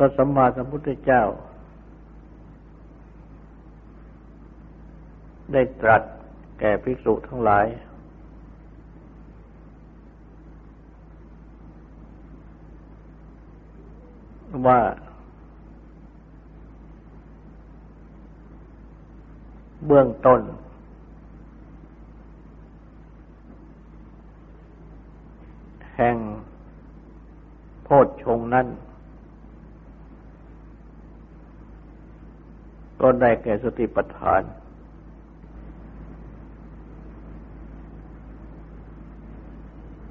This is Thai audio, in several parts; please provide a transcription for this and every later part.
พระสัมมาสัมพุทธเจ้า ได้ตรัสแก่ภิกษุทั้งหลาย ว่าเบื้องต้น แห่งโพชฌงนั้น ก็ได้แก่สติปัฏฐาน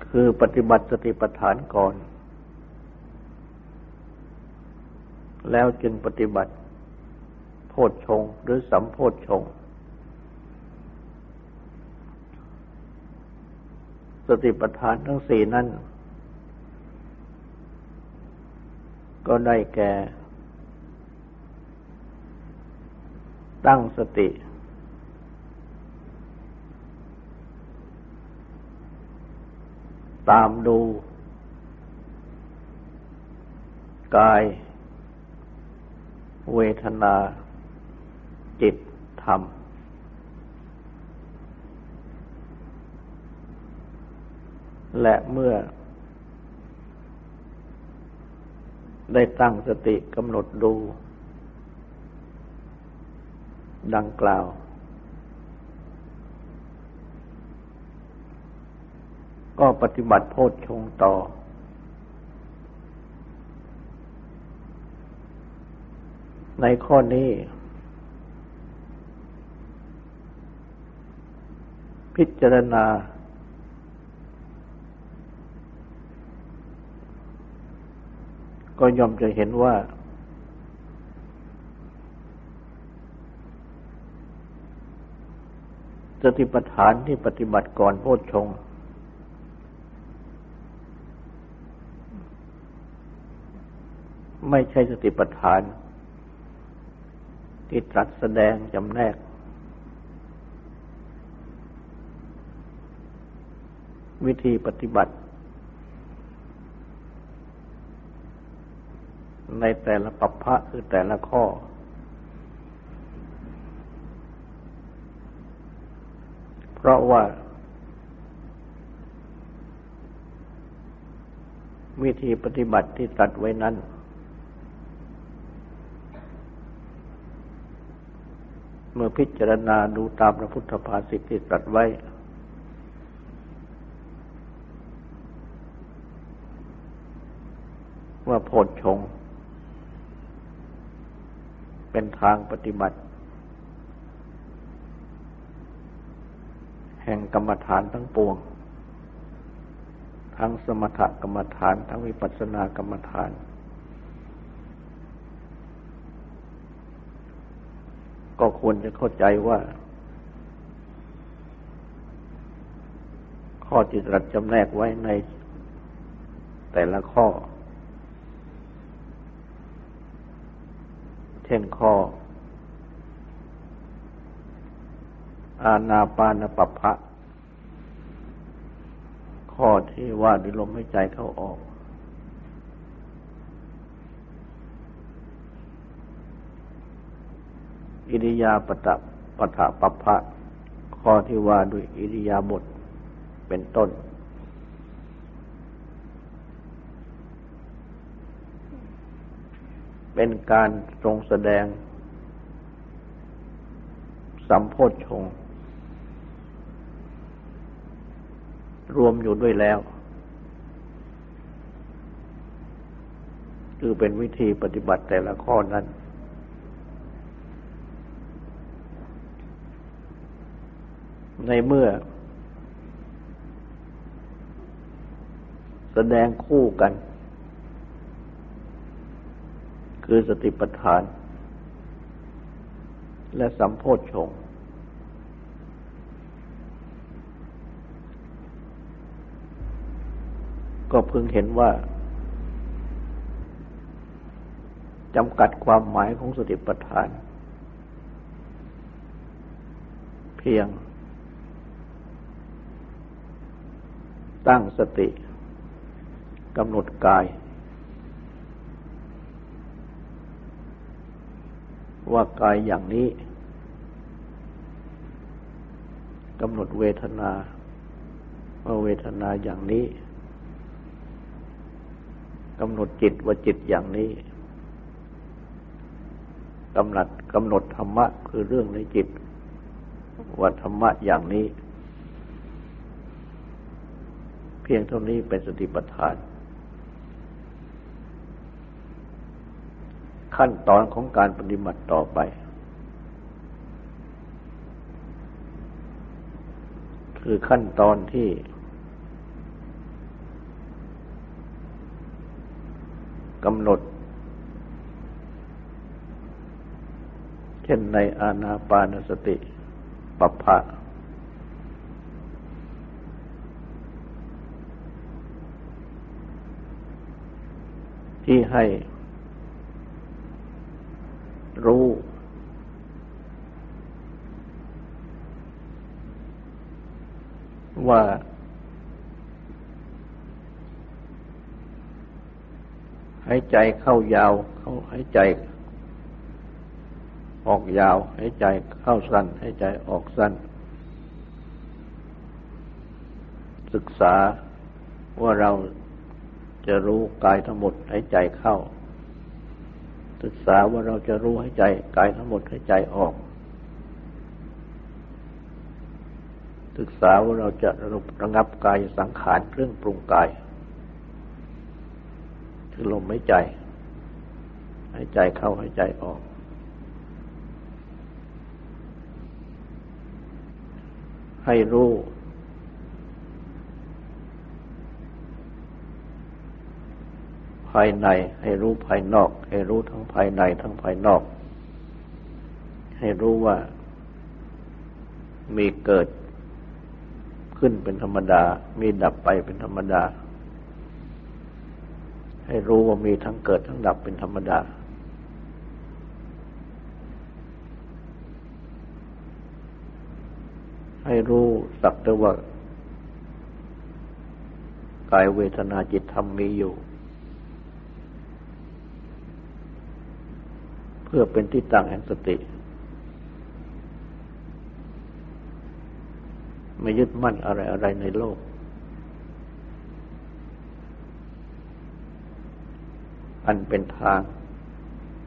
คือปฏิบัติสติปัฏฐานก่อน แล้วจึงปฏิบัติ โพชฌงหรือสัมโพชฌงสติปัฏฐานทั้งสี่นั้น ก็ได้แก่ ตั้งสติ ตามดู กาย เวทนา จิต ธรรม และเมื่อ ได้ตั้งสติกำหนดดู ดังกล่าว ก็ปฏิบัติโพชฌงต่อ ในข้อนี้ พิจารณาก็ยอมจะเห็นว่า ติปัฏฐานที่ปฏิบัติก่อนโพชฌงไม่ใช่สติปัฏฐาน ที่ตรัสแสดงจำแนก วิธีปฏิบัติ ในแต่ละปัปพะคือแต่ละข้อ พราะว่า วิธีปฏิบัติที่ตัดไว้นั้น เมื่อพิจารณาดูตามพระพุทธภาษิตที่ตรัสไว้ ว่าโพชฌงเป็นทางปฏิบัติ แห่งกรรมฐานทั้งปวง ทั้งสมถกรรมฐาน ทั้งวิปัสสนากรรมฐาน ก็ควรจะเข้าใจว่า ข้อที่ตรัสจำแนกไว้ในแต่ละข้อ เช่นข้อ อาณาปานปภะข้อที่ว่าด้วยลมหายใจเข้าออก อิริยาปตะปะทะปภะข้อที่ว่าด้วยอิริยาบถเป็นต้น เป็นการทรงแสดงสัมโพธชง รวมอยู่ด้วยแล้ว คือเป็นวิธีปฏิบัติแต่ละข้อนั้น ในเมื่อ แสดงคู่กัน คือสติปัฏฐาน และสัมโพธชง ก็พึงเห็นว่าจำกัดความหมายของสติปัฏฐาน เพียง ตั้งสติกำหนดกาย ว่ากายอย่างนี้กำหนดเวทนาว่าเวทนาอย่างนี้ กำหนดจิตว่าจิตอย่างนี้กำหนดกำหนดธรรมะคือเรื่องในจิต ว่าธรรมะอย่างนี้ เพียงเท่านี้เป็นสติปัฏฐาน ขั้นตอนของการปฏิบัติต่อไป คือขั้นตอนที่ กำหนด เช่นในอาณาปานสติปัปภะที่ให้ รู้ ว่า หายใจเข้ายาวเข้าหายใจ ออกยาวหายใจเข้าสั้นหายใจออกสั้น ศึกษาว่าเราจะรู้กายทั้งหมดหายใจเข้า ศึกษาว่าเราจะรู้ให้ใจกายทั้งหมดให้ใจออก ศึกษาว่าเราจะระงับกายสังขารเครื่องปรุงกาย คือลมหายใจให้ใจเข้าให้ใจออก ให้รู้ภายใน ให้รู้ภายนอก ให้รู้ทั้งภายในทั้งภายนอก ให้รู้ว่า มีเกิดขึ้นเป็นธรรมดา มีดับไปเป็นธรรมดา ให้รู้ว่ามีทั้งเกิดทั้งดับเป็นธรรมดา ให้รู้สักแต่ว่ากายเวทนาจิตธรรมมีอยู่ เพื่อเป็นที่ตั้งแห่งสติ ไม่ยึดมั่นอะไรอะไรในโลก อันเป็นทาง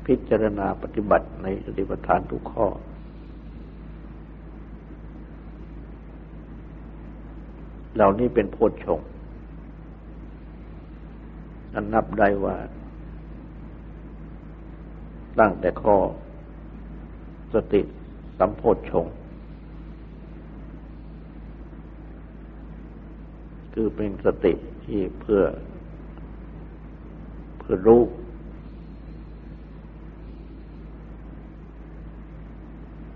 พิจารณาปฏิบัติในสติปัฏฐานทุกข้อ เหล่านี้เป็นโพชฌงอันนับได้ว่า ตั้งแต่ข้อ สติสัมโพธชงคือเป็นสติที่เพื่อ คือรู้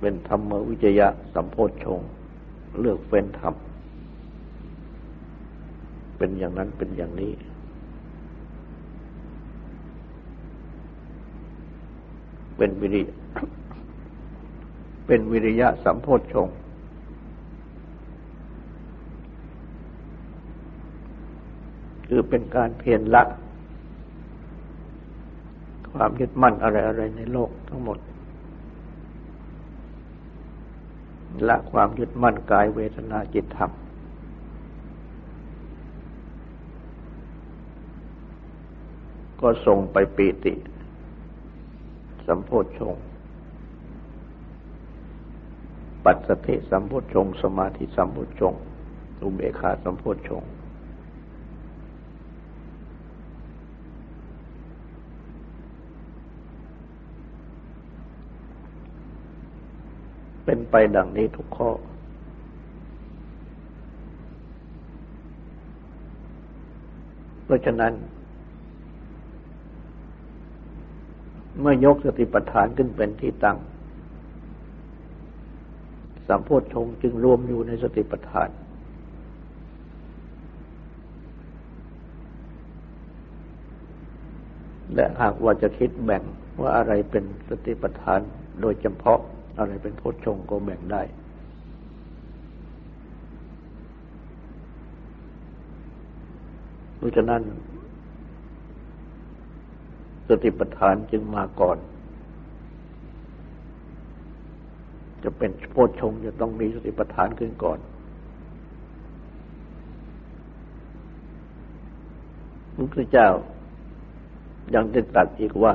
เป็นธรรมวิจยะสัมโพธชง เลือกเฟ้นธรรม เป็นอย่างนั้นเป็นอย่างนี้ เป็นวิริยเป็นวิริยะสัมโพชฌงคือเป็นการเพียรละ ความยึดมั่นอะไรอะไรในโลกทั้งหมด ละความยึดมั่นกายเวทนาจิตธรรมก็ส่งไปปีติ สัมโพชง ปัสสติสัมโพชง สมาธิสัมโพชง อุเบขาสัมโพชง เป็นไปดังนี้ทุกข้อ เพราะฉะนั้น เมื่อยกสติปัฏฐานขึ้นเป็นที่ตั้งสัมโพธชงจึงรวมอยู่ในสติปัฏฐาน และหากว่าจะคิดแบ่งว่าอะไรเป็นสติปัฏฐานโดยเฉพาะ อะไรเป็นโพชฌงก็แบ่งได้ เพราะฉะนั้น สติปัฏฐานจึงมาก่อน จะเป็นโพชฌงจะต้องมีสติปัฏฐานขึ้นก่อน พระพุทธเจ้ายังได้ตรัสอีกว่า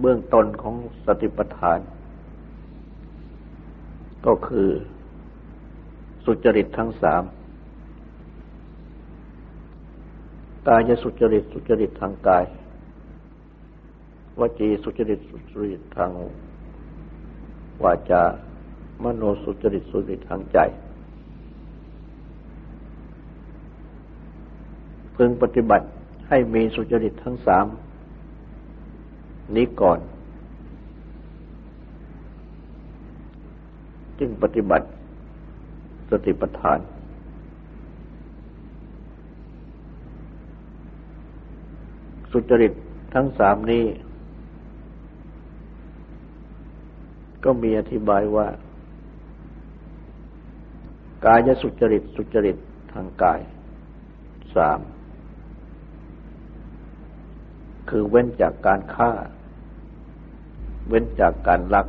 เบื้องต้นของสติปัฏฐาน ก็คือสุจริตทั้งสามกายสุจริตสุจริตทางกายวจีสุจริตสุจริตทางวาจามโนสุจริตสุจริตทางใจ พึงปฏิบัติให้มีสุจริตทั้งสาม นี้ก่อน จึงปฏิบัติสติปัฏฐาน สุจริตทั้งสามนี้ ก็มีอธิบายว่า กายสุจริตสุจริตทางกายสามคือเว้นจากการฆ่า เว้นจากการลัก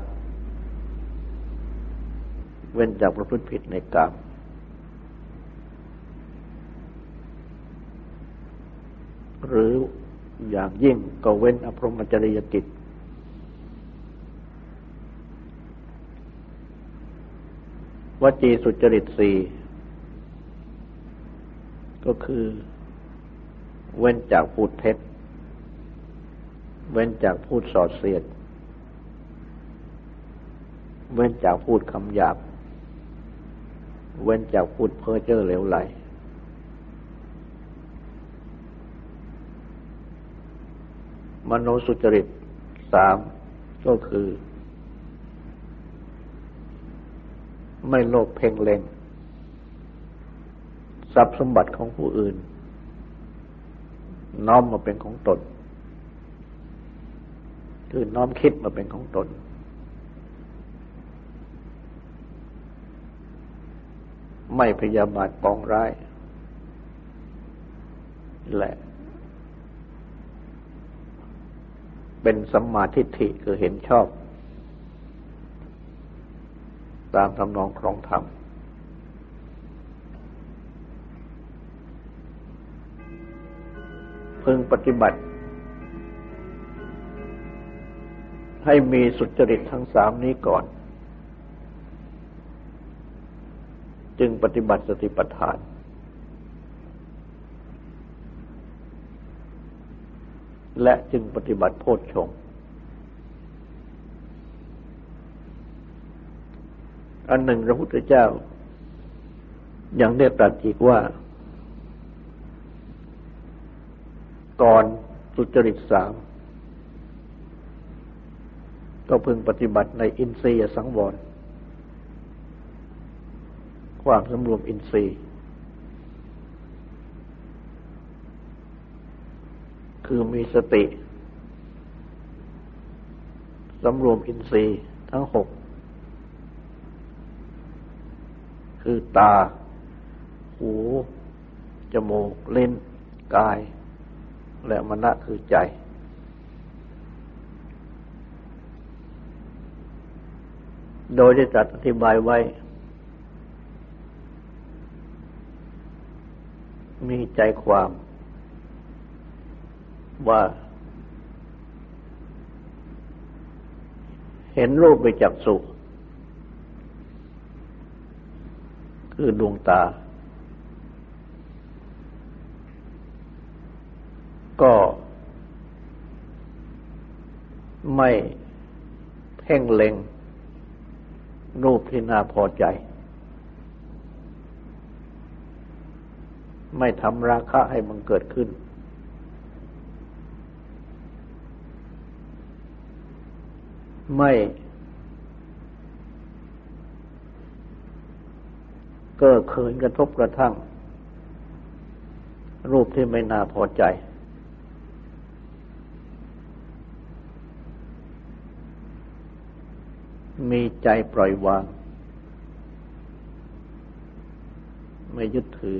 เว้นจากประพฤติผิดในกรรมหรืออย่างยิ่งก็เว้นอภรมจริยกิจ วจีสุจริตสี่ก็คือเว้นจากพูดเท็จ เว้นจากพูดสอดเสียด เว้นจากพูดคำหยาบ เว้นจากพูดเพ้อเจ้อเหลวไหล มโนสุจริตสามก็คือ ไม่โลภเพ่งเล็งทรัพย์สมบัติของผู้อื่น น้อมมาเป็นของตน คือน้อมคิดมาเป็นของตน ไม่พยาบาทปองร้าย และ เป็นสัมมาทิฏฐิคือเห็นชอบ ตามทำนองครองธรรมพึงปฏิบัติ ให้มีสุจริตทั้งสามนี้ก่อน จึงปฏิบัติสติปัฏฐาน และจึงปฏิบัติโพชฌงอันหนึ่งพระพุทธเจ้ายังได้ตรัสอีกว่า ก่อนสุจริตสามก็พึงปฏิบัติในอินทรียสังวร ความสำรวมอินทรีย์ คือมีสติสำรวมอินทรีย์ทั้งหก คือตา หู จมูกลิ้นกาย และมณะคือใจ โดยได้จัดอธิบายไว้ มีใจความ ว่า เห็นรูปไปจากสุคือดวงตา ก็ไม่เพ่งเล็ง รูปที่น่าพอใจ ไม่ทำราคะให้มันเกิดขึ้น ไม่เก้อเขินกระทบกระทั่ง รูปที่ไม่น่าพอใจ มีใจปล่อยวาง ไม่ยึดถือ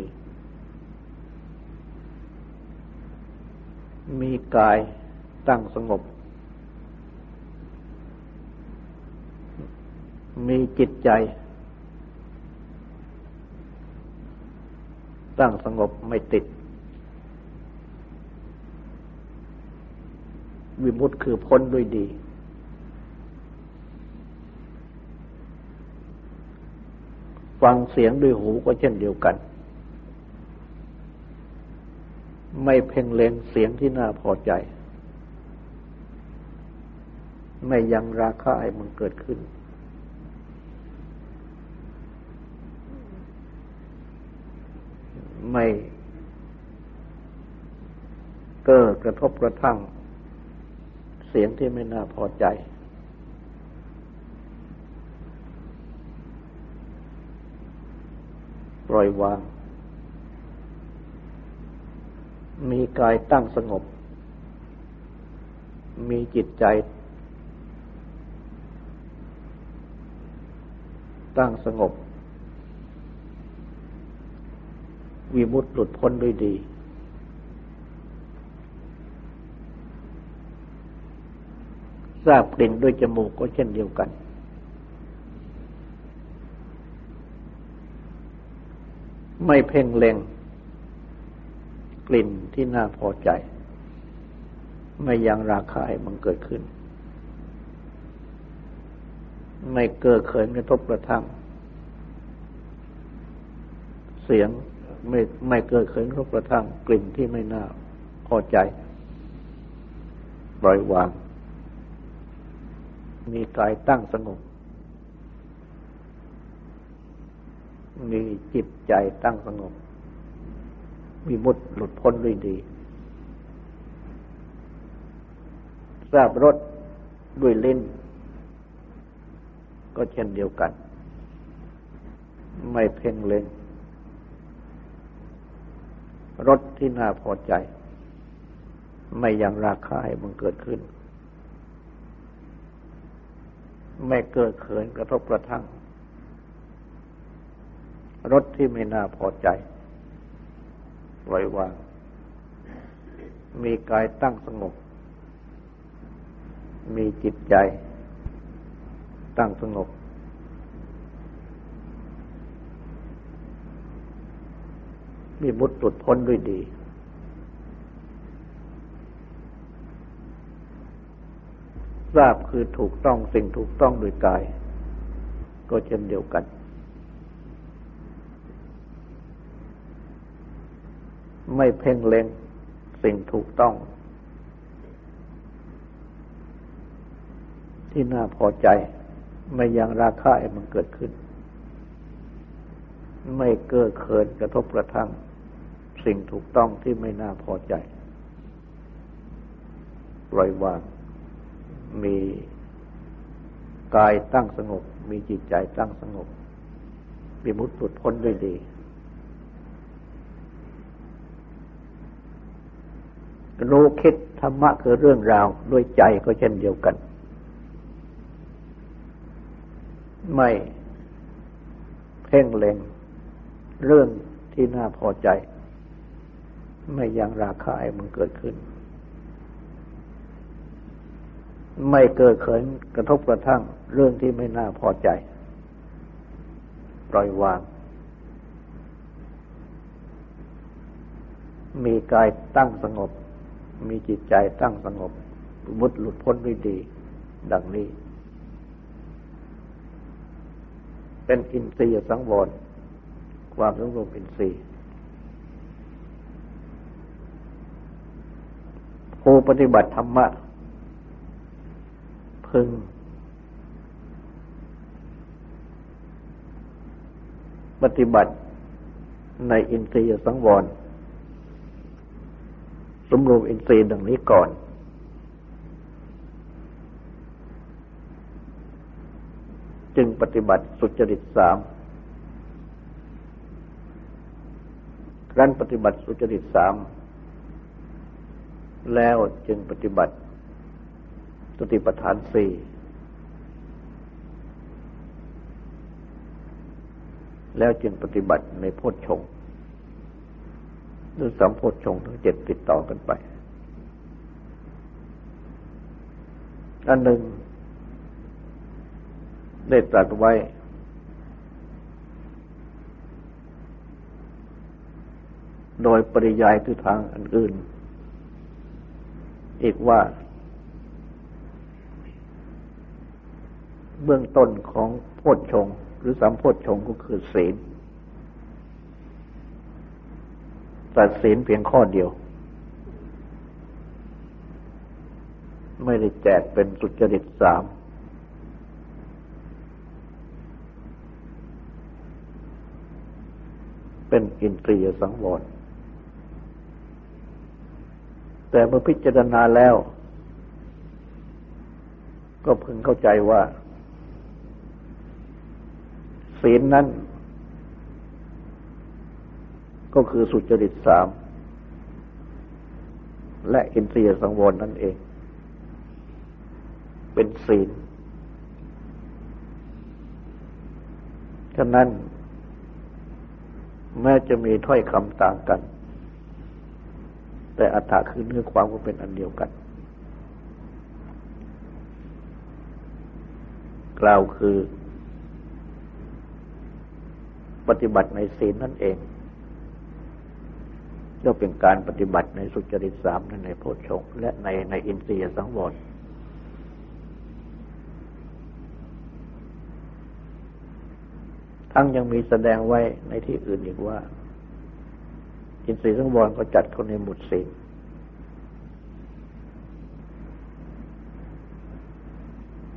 มีกายตั้งสงบ มีจิตใจ ตั้งสงบไม่ติด วิมุตคือพ้นด้วยดี ฟังเสียงด้วยหูก็เช่นเดียวกัน ไม่เพ่งเล็งเสียงที่น่าพอใจ ไม่ยังราคาให้มันเกิดขึ้น ไม่เกิดกระทบกระทั่ง เสียงที่ไม่น่าพอใจ ปล่อยวาง มีกายตั้งสงบ มีจิตใจ ตั้งสงบ วิมุตติหลุดพ้นด้วยดี ทราบกลิ่นด้วยจมูกก็เช่นเดียวกัน ไม่เพ่งเล็ง ลิ่นที่น่าพอใจ ไม่ยังราคาให้มันเกิดขึ้น ไม่เกิดเขินกระทบกระทั่ง เสียงไม่ไม่เกิดขึ้นรบกระทั่ง กลิ่นที่ไม่น่าพอใจ ปล่อยวาง มีกายตั้งสงบมีจิตใจตั้งสงบ มีมุดหลุดพ้นด้วยดี ทราบรสด้วยลิ้นก็เช่นเดียวกัน ไม่เพ่งเล็งรสที่น่าพอใจ ไม่ยังราคาให้มันเกิดขึ้น ไม่เกิดเขินกระทบกระทั่งรสที่ไม่น่าพอใจ ปล่อยวาง มีกายตั้งสงบ มีจิตใจ ตั้งสงบ มีมุดตุดพ้นด้วยดีทราบคือถูกต้องสิ่งถูกต้องโดยกาย ก็เช่นเดียวกัน ไม่เพ่งเล็งสิ่งถูกต้อง ที่น่าพอใจ ไม่ยังราคาให้มันเกิดขึ้น ไม่เก้อเขินกระทบกระทั่ง สิ่งถูกต้องที่ไม่น่าพอใจ ปล่อยวาง มีกายตั้งสงบ มีจิตใจตั้งสงบ มีมุตตุดพ้นด้วยดี รู้คิดธรรมะคือเรื่องราวด้วยใจก็เช่นเดียวกัน ไม่เพ่งเล็งเรื่องที่น่าพอใจ ไม่ยังราคาให้มันเกิดขึ้น ไม่เกิดเขินกระทบกระทั่งเรื่องที่ไม่น่าพอใจ ปล่อยวาง มีกายตั้งสงบ มีจิตใจตั้งสงบมุดหลุดพ้นด้วยดี ดังนี้ เป็นอินทรียสังวร ความสงบอินทรีย์ผู้ปฏิบัติธรรมะ พึง ปฏิบัติในอินทรียสังวร สมรวมอินทรีย์ดังนี้ก่อน จึงปฏิบัติสุจริตสามรั้นปฏิบัติสุจริตสามแล้วจึงปฏิบัติสติปัฏฐานสี่แล้วจึงปฏิบัติในโพชฌงค์ รือสัมโพชฌงค์ทั้งเจ็ดติดต่อกันไป อันหนึ่งได้ตรัสไว้ โดยปริยายคือทางอันอื่น อีกว่า เบื้องต้นของโพชฌงค์หรือสัมโพชฌงค์ก็คือศีล ตัดศีลเพียงข้อเดียว ไม่ได้แจกเป็นสุจริตสามเป็นอินทรียสังวรแต่เมื่อพิจารณาแล้ว ก็พึงเข้าใจว่า ศีลนั้น ก็คือสุจริตสาม และอินทรียสังวรนั่นเอง เป็นศีลฉะนั้น แม้จะมีถ้อยคำต่างกัน แต่อัตถาคือเนื้อความก็เป็นอันเดียวกัน กล่าวคือ ปฏิบัติในศีลนั่นเอง ก็เป็นการปฏิบัติในสุจริตสามในโพชฌงและในในอินทรียสังวรทั้งยังมีแสดงไว้ในที่อื่นอีกว่า อินทรียสังวรก็จัดเข้าในหมุดศีล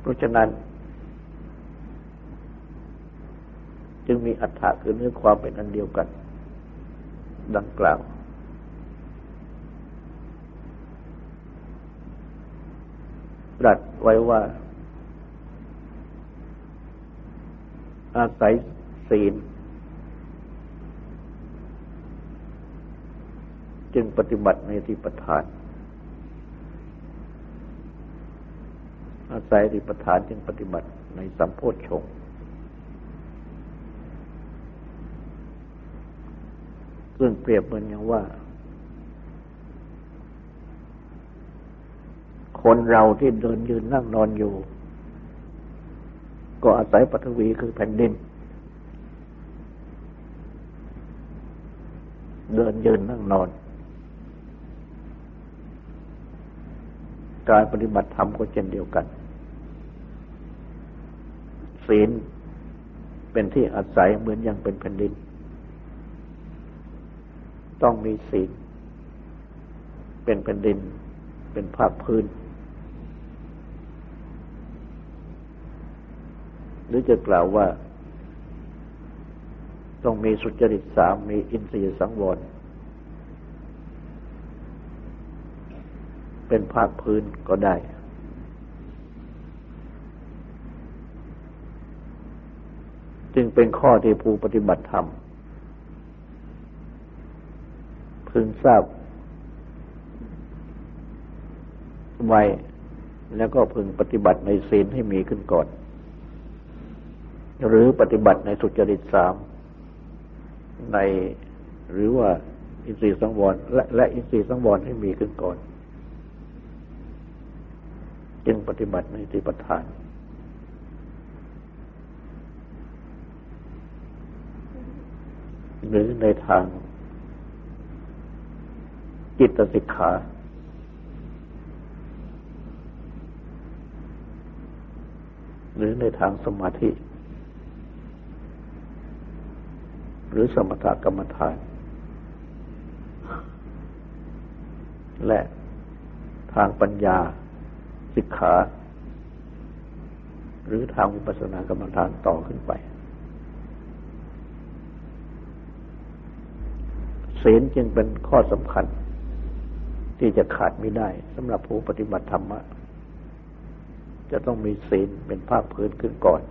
เพราะฉะนั้น จึงมีอัฏฐะคือเนื้อความเป็นอันเดียวกัน ดังกล่าว ตรัสไว้ว่า อาศัยศีล จึงปฏิบัติในที่ประธาน อาศัยที่ประธานจึงปฏิบัติในสัมโพธชงซึ่งเปรียบเหมือนอย่างว่า คนเราที่เดินยืนนั่งนอนอยู่ ก็อาศัยปฐวีคือแผ่นดิน เดินยืนนั่งนอนการปฏิบัติธรรมก็เช่นเดียวกัน ศีลเป็นที่อาศัยเหมือนอย่างเป็นแผ่นดิน ต้องมีศีลเป็นแผ่นดิน เป็นภาคพื้น หรือจะกล่าวว่า ต้องมีสุจริตสามมีอินทรียสังวร เป็นภาคพื้นก็ได้ จึงเป็นข้อที่ผู้ปฏิบัติธรรม พึงทราบไว้แล้วก็พึงปฏิบัติในศีลให้มีขึ้นก่อน หรือปฏิบัติในสุจริตสามในหรือว่าอินทรีย์สังวรและและอินทรีย์สังวรให้มีขึ้นก่อน จึงปฏิบัติในติปทาน หรือในทางจิตสิกขาหรือในทางสมาธิ หรือสมถกรรมฐาน และทางปัญญาสิกขา หรือทางวิปัสสนากรรมฐานต่อขึ้นไปศีลจึงเป็นข้อสำคัญ ที่จะขาดไม่ได้สำหรับผู้ปฏิบัติธรรมะ จะต้องมีศีลเป็นภาคพื้นขึ้นก่อน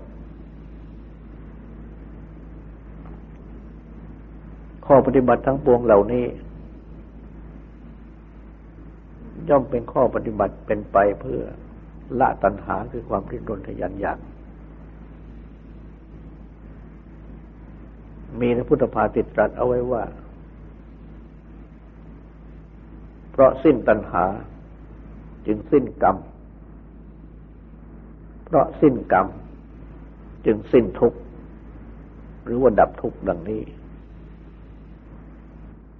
ข้อปฏิบัติทั้งปวงเหล่านี้ ย่อมเป็นข้อปฏิบัติเป็นไปเพื่อละตัณหาคือความริ้นรนทยันอยาก มีในพุทธภาติตรัสเอาไว้ว่า เพราะสิ้นตัณหาจึงสิ้นกรรม เพราะสิ้นกรรม จึงสิ้นทุกข์ หรือว่าดับทุกข์ดังนี้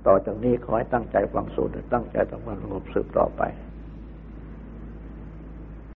ต่อจากนี้ขอให้ตั้งใจฟังสูตรตั้งใจทำความสงบสืบต่อไป